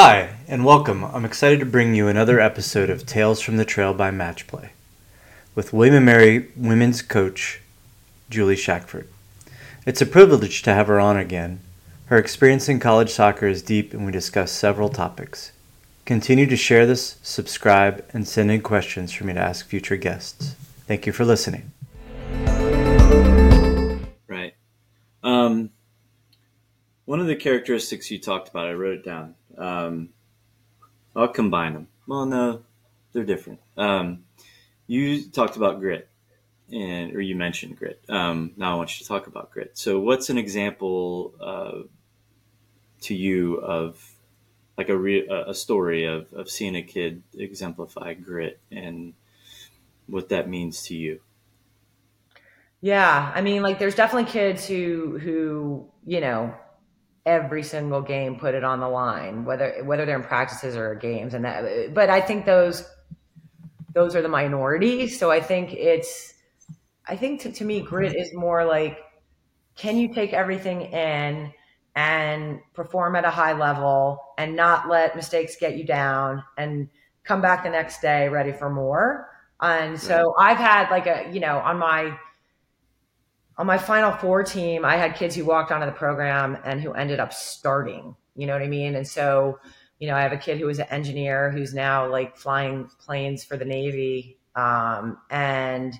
Hi, and welcome. I'm excited to bring you another episode of Tales from the Trail by Matchplay with William & Mary women's coach, Julie Shackford. It's a privilege to have her on again. Her experience in college soccer is deep, and we discuss several topics. Continue to share this, subscribe, and send in questions for me to ask future guests. Thank you for listening. Right. Um, one of the characteristics you talked about, I wrote it down. Um, I'll combine them. Well, no, they're different. Um, you talked about grit, and or you mentioned grit. Um, now I want you to talk about grit. So, what's an example uh, to you of like a re- a story of of seeing a kid exemplify grit and what that means to you? Yeah, I mean, like, there's definitely kids who who you know every single game put it on the line, whether whether they're in practices or games, and that. But I think those those are the minority. So I think it's I think to, to me, grit is more like can you take everything in and perform at a high level and not let mistakes get you down and come back the next day ready for more. And so I've had like a, you know, on my on my final four team, I had kids who walked onto the program and who ended up starting. You know what I mean? And so, you know, I have a kid who was an engineer who's now like flying planes for the Navy. Um, and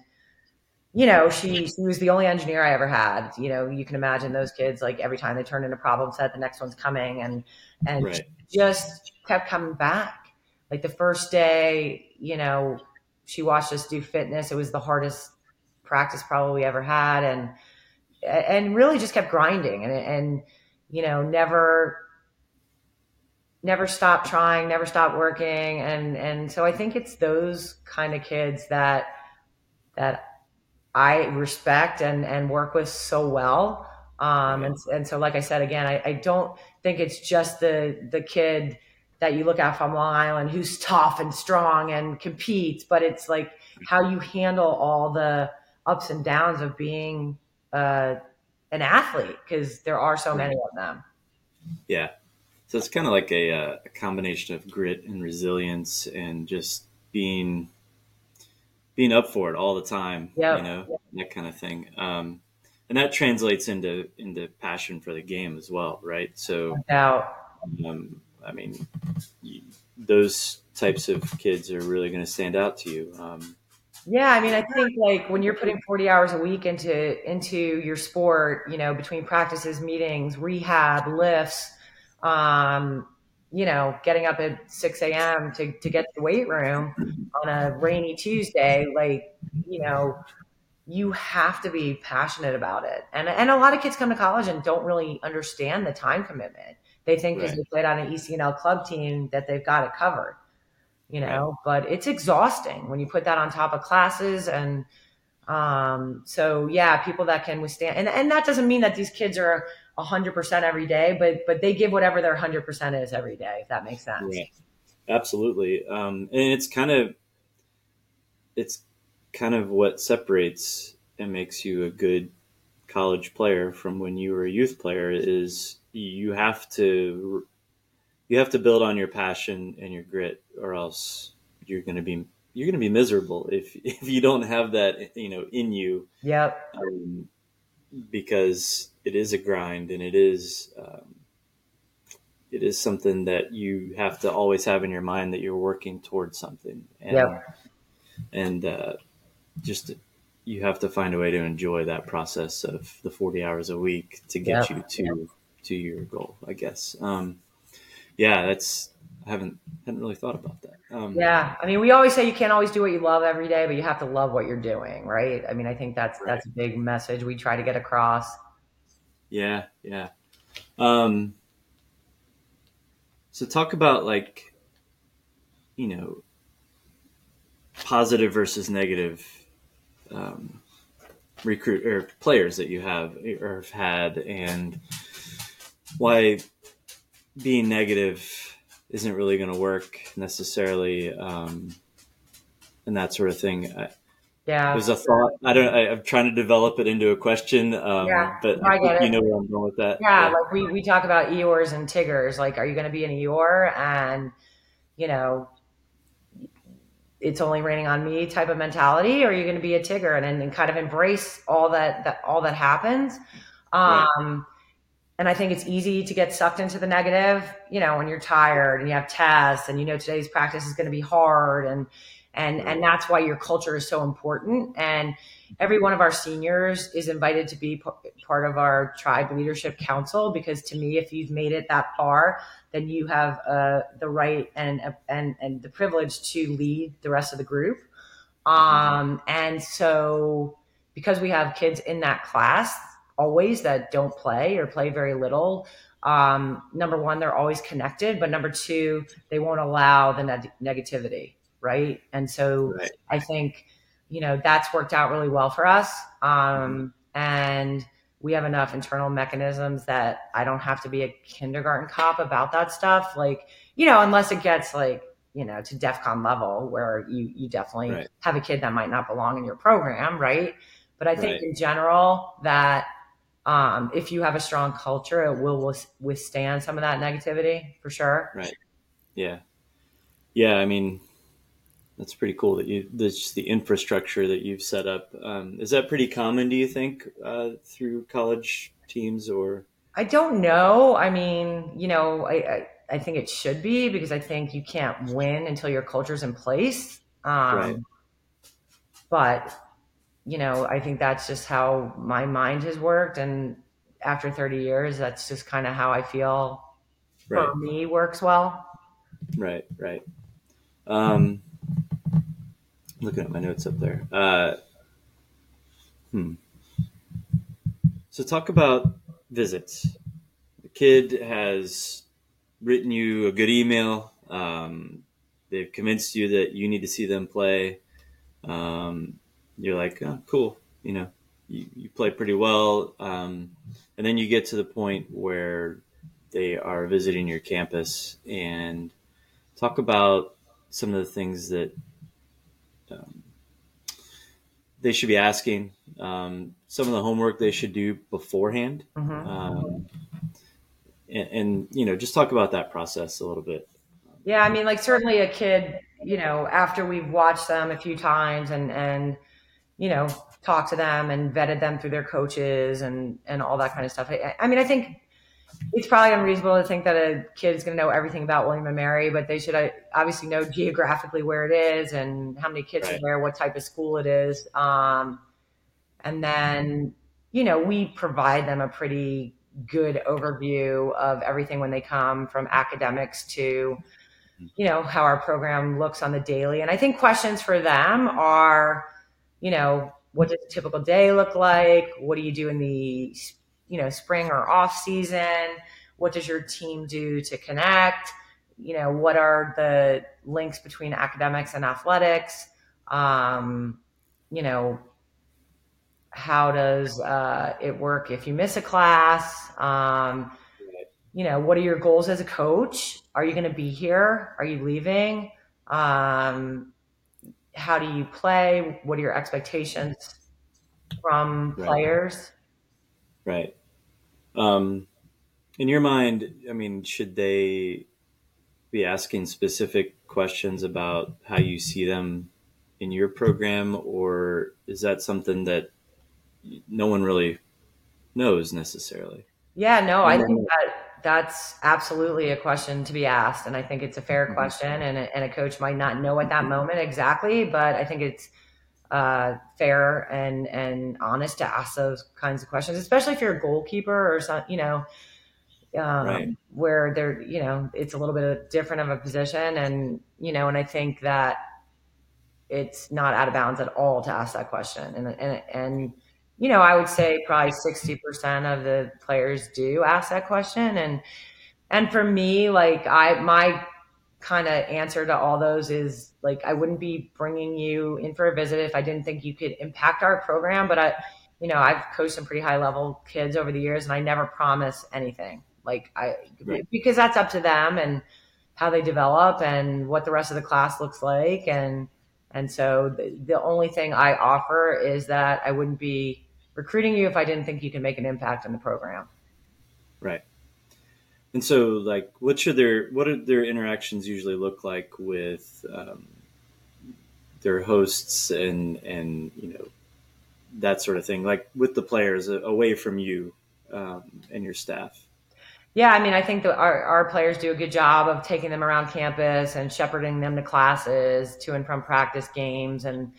you know, she, she was the only engineer I ever had. You know, you can imagine those kids like every time they turn in a problem set, the next one's coming, and and right. just kept coming back. Like the first day, you know, she watched us do fitness. It was the hardest practice probably ever had and and really just kept grinding and and you know never never stopped trying never stopped working and and so i think it's those kind of kids that that i respect and and work with so well. Um and, and so like i said again I, I don't think it's just the the kid that you look at from long island who's tough and strong and competes but it's like how you handle all the ups and downs of being uh, an athlete because there are so many of them. Yeah. So it's kind of like a, uh, a, combination of grit and resilience and just being being up for it all the time, yep. you know, yep. that kind of thing. Um, and that translates into into passion for the game as well, right? So, um, I mean, you, those types of kids are really going to stand out to you. Um, yeah, I mean, I think like when you're putting 40 hours a week into into your sport, you know, between practices, meetings, rehab, lifts, um, you know, getting up at 6 a.m. to to get to the weight room on a rainy Tuesday, like, you know, you have to be passionate about it. And and a lot of kids come to college and don't really understand the time commitment. They think because right. they played on an ECNL club team that they've got it covered you know, but it's exhausting when you put that on top of classes and um, so yeah, people that can withstand and, and that doesn't mean that these kids are hundred percent every day, but but they give whatever their hundred percent is every day, if that makes sense. Right. Absolutely. Um, and it's kind of it's kind of what separates and makes you a good college player from when you were a youth player is you have to you have to build on your passion and your grit, or else you're going to be you're going to be miserable if if you don't have that you know in you. Yep. Um, because it is a grind, and it is um, it is something that you have to always have in your mind that you're working towards something. And, yep. And uh, just you have to find a way to enjoy that process of the 40 hours a week to get yep. you to to your goal, I guess. Um, yeah, that's I haven't hadn't really thought about that. Um, yeah, I mean, we always say you can't always do what you love every day, but you have to love what you're doing, right? I mean, I think that's right. that's a big message we try to get across. Yeah, yeah. Um, so talk about like, you know, positive versus negative um, recruit or players that you have or have had, and why being negative isn't really going to work necessarily, um, and that sort of thing. I, Yeah. There's a thought. I don't. I, am trying to develop it into a question. Um, Yeah, but I get you it. know where I'm going with that. Yeah, like we, we talk about Eeyores and Tiggers. Like, are you going to be an Eeyore and, you know, it's only raining on me type of mentality, or are you going to be a Tigger and, and kind of embrace all that, that all that happens? Um, and I think it's easy to get sucked into the negative, you know, when you're tired and you have tests and you know today's practice is going to be hard and and and that's why your culture is so important. And every one of our seniors is invited to be p- part of our tribe leadership council because to me if you've made it that far then you have uh, the right and and and the privilege to lead the rest of the group. Um, and so because we have kids in that class always that don't play or play very little um, number one they're always connected but number two they won't allow the neg- negativity right and so Right. i think you know that's worked out really well for us um, and we have enough internal mechanisms that i don't have to be a kindergarten cop about that stuff like you know unless it gets like you know to defcon level where you you definitely Right. have a kid that might not belong in your program right but i think Right. in general that um, if you have a strong culture it will withstand some of that negativity for sure Right. Yeah. Yeah. I mean, that's pretty cool that you, that's the infrastructure that you've set up. Um, is that pretty common, do you think, uh, through college teams or? I don't know. I mean, you know, I, I, I think it should be because I think you can't win until your culture's in place. Um, Right. But, you know, I think that's just how my mind has worked. And after 30 years, that's just kind of how I feel Right. for me works well. Right. Right. Um, looking at my notes up there. Uh, hmm. So talk about visits. The kid has written you a good email. Um, they've convinced you that you need to see them play. Um, you're like, oh, cool. You know, you, you play pretty well. Um, and then you get to the point where they are visiting your campus and talk about some of the things that um, they should be asking, um, some of the homework they should do beforehand, hmm um, and, and you know just talk about that process a little bit. Yeah, I mean, like certainly a kid, you know, after we've watched them a few times and and you know talked to them and vetted them through their coaches and and all that kind of stuff. I, I mean, I think it's probably unreasonable to think that a kid is going to know everything about William and Mary, but they should uh, obviously know geographically where it is and how many kids Right. are there, what type of school it is, um, and then you know we provide them a pretty good overview of everything when they come from academics to you know how our program looks on the daily and i think questions for them are you know what does a typical day look like? What do you do in the you know spring or off season? What does your team do to connect? You know what are the links between academics and athletics? Um, you know how does uh, it work if you miss a class? Um, you know what are your goals as a coach? Are you going to be here? Are you leaving? Um, how do you play what are your expectations from Right. players Right. Um, in your mind, I mean, should they be asking specific questions about how you see them in your program, or is that something that no one really knows necessarily? Yeah, no, I think that that's absolutely a question to be asked, and I think it's a fair Mhm. question, and a, and a coach might not know at that moment exactly, but I think it's uh, fair and and honest to ask those kinds of questions, especially if you're a goalkeeper or some, you know, um, Right. where they're, you know, it's a little bit of different of a position, and you know, and I think that it's not out of bounds at all to ask that question, and and and you know, I would say probably 60% of the players do ask that question. And, and for me, like I, my kind of answer to all those is like, I wouldn't be bringing you in for a visit if I didn't think you could impact our program. But I, you know, I've coached some pretty high level kids over the years and I never promise anything like I, Right. because that's up to them and how they develop and what the rest of the class looks like. And, And so the, the only thing I offer is that I wouldn't be recruiting you if I didn't think you could make an impact in the program. Right. And so, like, what should their what do their interactions usually look like with um, their hosts and and you know that sort of thing, like with the players away from you um, and your staff? Yeah, I mean, I think that our, our players do a good job of taking them around campus and shepherding them to classes, to and from practice games, and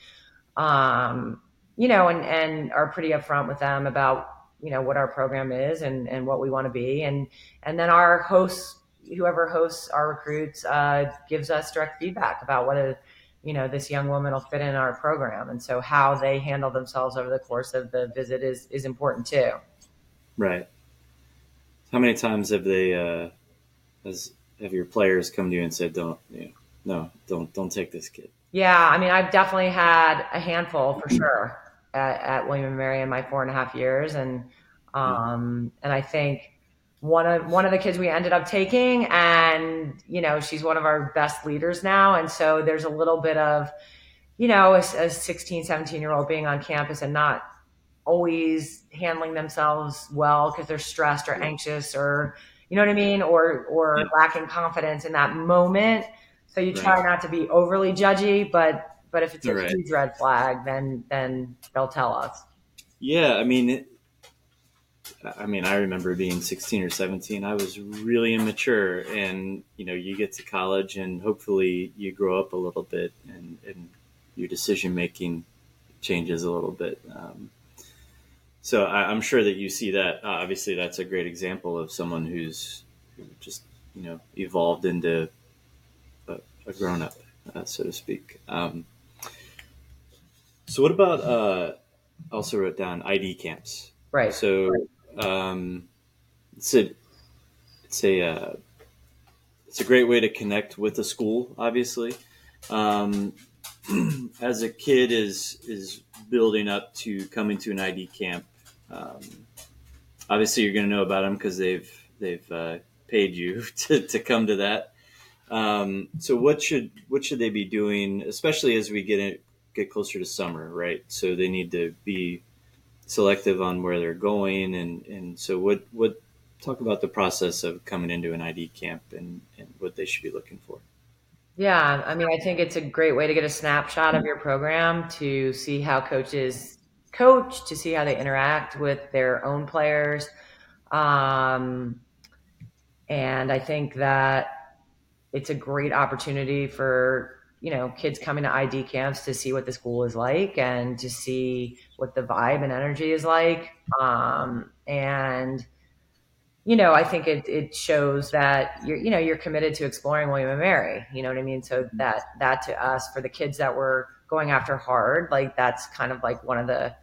um, you know, and and are pretty upfront with them about you know what our program is and and what we want to be. And and then our hosts whoever hosts our recruits uh, gives us direct feedback about what a you know this young woman will fit in our program. And so how they handle themselves over the course of the visit is is important too. Right. How many times have they uh has have your players come to you and said don't you know, no don't don't take this kid yeah i mean i've definitely had a handful for sure at, at William and Mary in my four and a half years, and um, and I think one of one of the kids we ended up taking, and you know she's one of our best leaders now, and so there's a little bit of you know a, a 16, 17 year old being on campus and not always handling themselves well because they're stressed or anxious or you know what I mean, or or yeah. lacking confidence in that moment. So you try right. not to be overly judgy, but but if it's a right. huge red flag, then then they'll tell us. Yeah, I mean, it, I mean, I remember being 16 or 17. I was really immature, and you know, you get to college, and hopefully, you grow up a little bit, and, and your decision making changes a little bit. Um, so I, am sure that you see that. Uh, obviously, that's a great example of someone who's just you know evolved into a, a grown up, uh, so to speak. Um, so what about uh, also wrote down ID camps? Right. So um, it's a it's a uh, it's a great way to connect with the school. Obviously, um, as a kid is is building up to coming to an ID camp. Um, obviously, you're going to know about them because they've they've uh, paid you to, to come to that. Um, so what should what should they be doing, especially as we get in, get closer to summer, right? So they need to be selective on where they're going, and and so what what talk about the process of coming into an ID camp and, and what they should be looking for. Yeah, I mean, I think it's a great way to get a snapshot of your program to see how coaches coach, to see how they interact with their own players. Um, and I think that it's a great opportunity for you know kids coming to id camps to see what the school is like and to see what the vibe and energy is like um, and you know i think it, it shows that you're you know you're committed to exploring william and mary you know what i mean so that that to us for the kids that were going after hard like that's kind of like one of the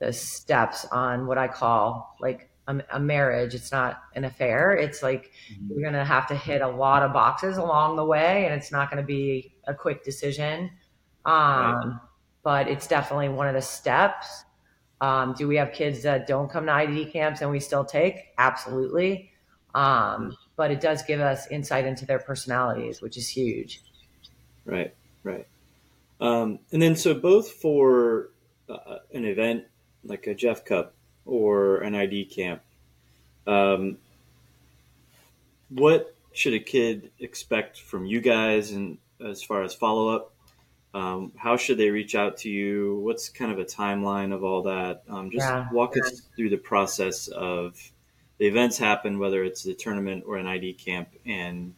the steps on what i call like a, a, marriage. It's not an affair. It's like mm-hmm. you're going to have to hit a lot of boxes along the way, and it's not going to be a quick decision. Um, right. But it's definitely one of the steps. Um, do we have kids that don't come to ID camps and we still take? Absolutely. Um, but it does give us insight into their personalities, which is huge. Right, right. Um, and then, so both for uh, an event like a Jeff Cup or an ID camp, um, what should a kid expect from you guys and as far as follow up? Um, how should they reach out to you? What's kind of a timeline of all that? Um, just yeah. walk us through the process of the events happen, whether it's the tournament or an ID camp, and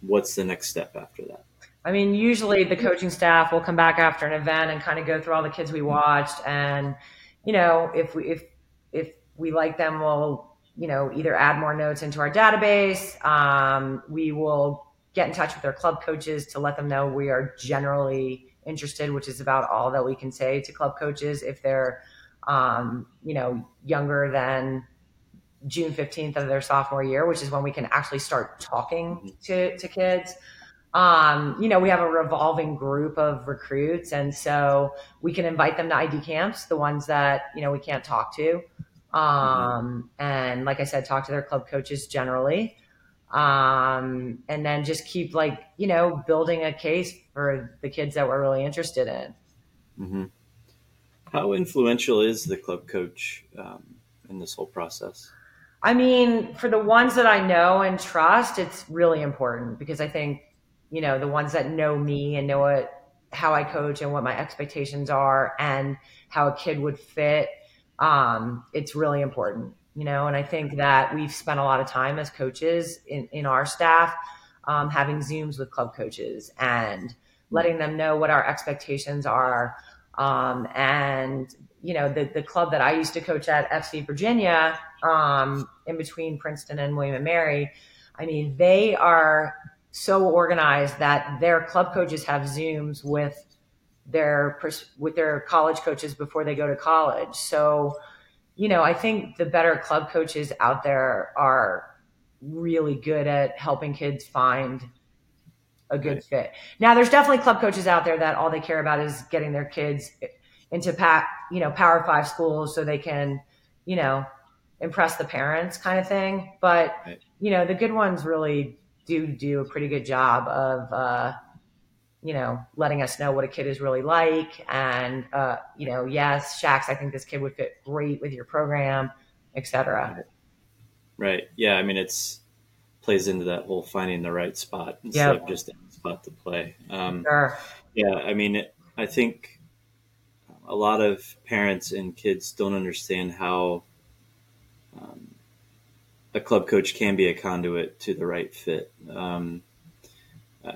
what's the next step after that? I mean, usually the coaching staff will come back after an event and kind of go through all the kids we watched, and you know, if we if if we like them, we'll you know either add more notes into our database. Um, we will get in touch with their club coaches to let them know we are generally interested, which is about all that we can say to club coaches if they're um, you know younger than June 15th of their sophomore year, which is when we can actually start talking to, to kids. Um, you know, we have a revolving group of recruits, and so we can invite them to ID camps, the ones that, you know, we can't talk to. Um, and like I said, talk to their club coaches generally. Um, and then just keep like you know building a case for the kids that we're really interested in. Mm-hmm. How influential is the club coach um, in this whole process? I mean, for the ones that I know and trust, it's really important because I think, you know, the ones that know me and know what how I coach and what my expectations are and how a kid would fit, um, it's really important, you know. And I think that we've spent a lot of time as coaches in, in our staff um, having Zooms with club coaches and letting them know what our expectations are. Um, and you know, the, the club that I used to coach at, FC Virginia, um, in between Princeton and William and Mary, I mean, they are so organized that their club coaches have Zooms with their with their college coaches before they go to college. So, you know, I think the better club coaches out there are really good at helping kids find a good fit. Now, there's definitely club coaches out there that all they care about is getting their kids into pa- you know power five schools so they can you know impress the parents kind of thing but right. you know the good ones really do do a pretty good job of uh, you know letting us know what a kid is really like and uh, you know yes Shax i think this kid would fit great with your program etc right. right yeah i mean it's plays into that whole finding the right spot instead yep. of just a spot to play um, sure. yeah i mean i think a lot of parents and kids don't understand how um, a club coach can be a conduit to the right fit. Um,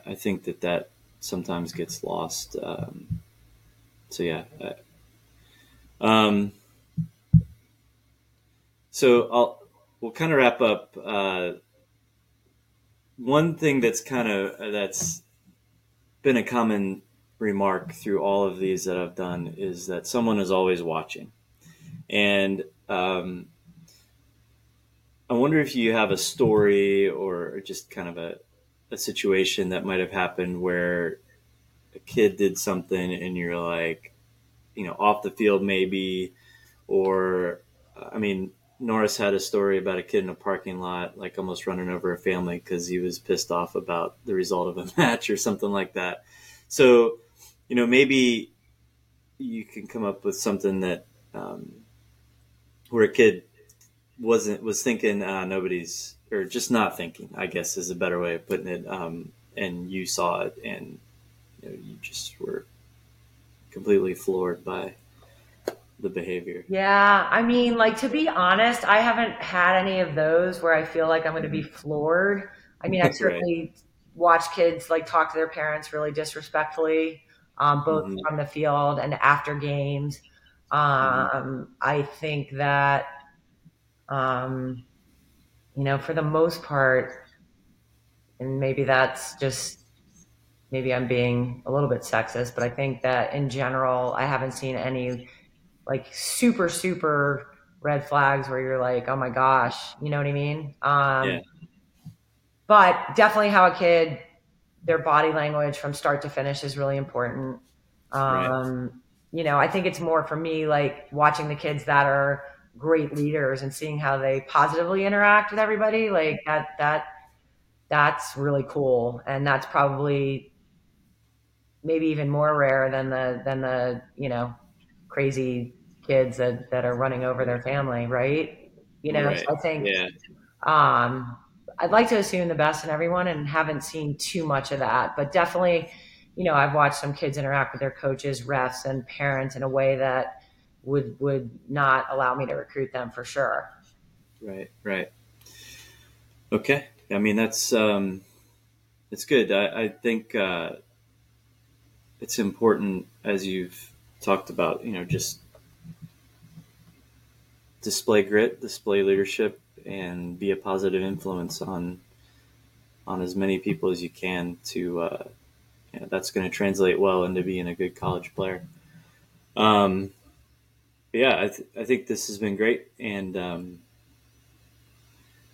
I think that that sometimes gets lost. Um, so yeah. Um, so I'll we'll kind of wrap up. Uh, one thing that's kind of that's been a common remark through all of these that I've done is that someone is always watching. And um, I wonder if you have a story or just kind of a, a situation that might have happened where a kid did something and you're like, you know, off the field maybe, or I mean, Norris had a story about a kid in a parking lot, like almost running over a family because he was pissed off about the result of a match or something like that. So, you know, maybe you can come up with something that um, where a kid wasn't was thinking uh, nobody's or just not thinking. I guess is a better way of putting it. Um, and you saw it, and you, know, you just were completely floored by the behavior. Yeah, I mean, like to be honest, I haven't had any of those where I feel like I'm going to be mm-hmm. floored. I mean, I've certainly right. watch kids like talk to their parents really disrespectfully um, both mm-hmm. from the field and after games. Um, mm-hmm. I think that, um, you know, for the most part, and maybe that's just maybe I'm being a little bit sexist, but I think that in general, I haven't seen any like super, super red flags where you're like, oh my gosh, you know what I mean? Um, yeah. But definitely how a kid their body language from start to finish is really important. Um, right. You know, I think it's more for me like watching the kids that are great leaders and seeing how they positively interact with everybody. Like that, that, that's really cool, and that's probably maybe even more rare than the than the you know crazy kids that that are running over their family, right? You know, right. so I think. Yeah. Um, I'd like to assume the best in everyone and haven't seen too much of that, but definitely, you know, I've watched some kids interact with their coaches, refs, and parents in a way that would would not allow me to recruit them for sure. Right, right. Okay, I mean that's um, it's good. I, I think uh, it's important as you've talked about. You know, just display grit, display leadership, and be a positive influence on on as many people as you can to uh, you know, that's going to translate well into being a good college player. Um, yeah, I, th- I think this has been great, and um,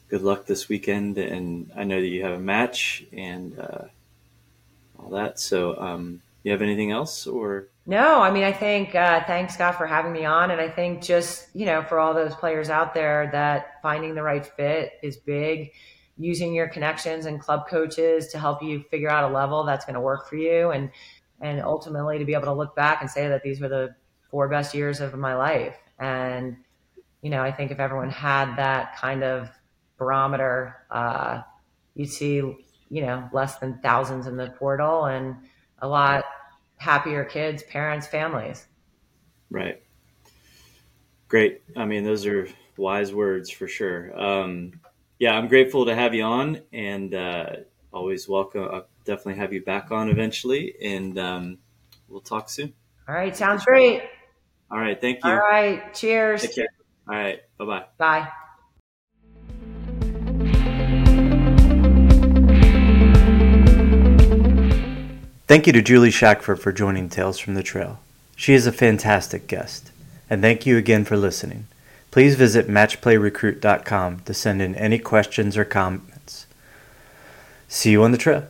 good luck this weekend. And I know that you have a match and uh, all that. So, um, you have anything else, or no, I mean, I think, uh, thanks, Scott, for having me on. And I think just, you know, for all those players out there that finding the right fit is big. using your connections and club coaches to help you figure out a level that's going to work for you and and ultimately to be able to look back and say that these were the four best years of my life and you know i think if everyone had that kind of barometer uh, you'd see you know less than thousands in the portal and a lot happier kids parents families right great i mean those are wise words for sure um, yeah, I'm grateful to have you on, and uh, always welcome. I'll definitely have you back on eventually, and um, we'll talk soon. All right, sounds great. All right, thank you. All right, cheers. Take care. All right, bye-bye. Bye. Thank you to Julie Shackford for joining Tales from the Trail. She is a fantastic guest. And thank you again for listening. Please visit matchplayrecruit.com to send in any questions or comments. See you on the trail.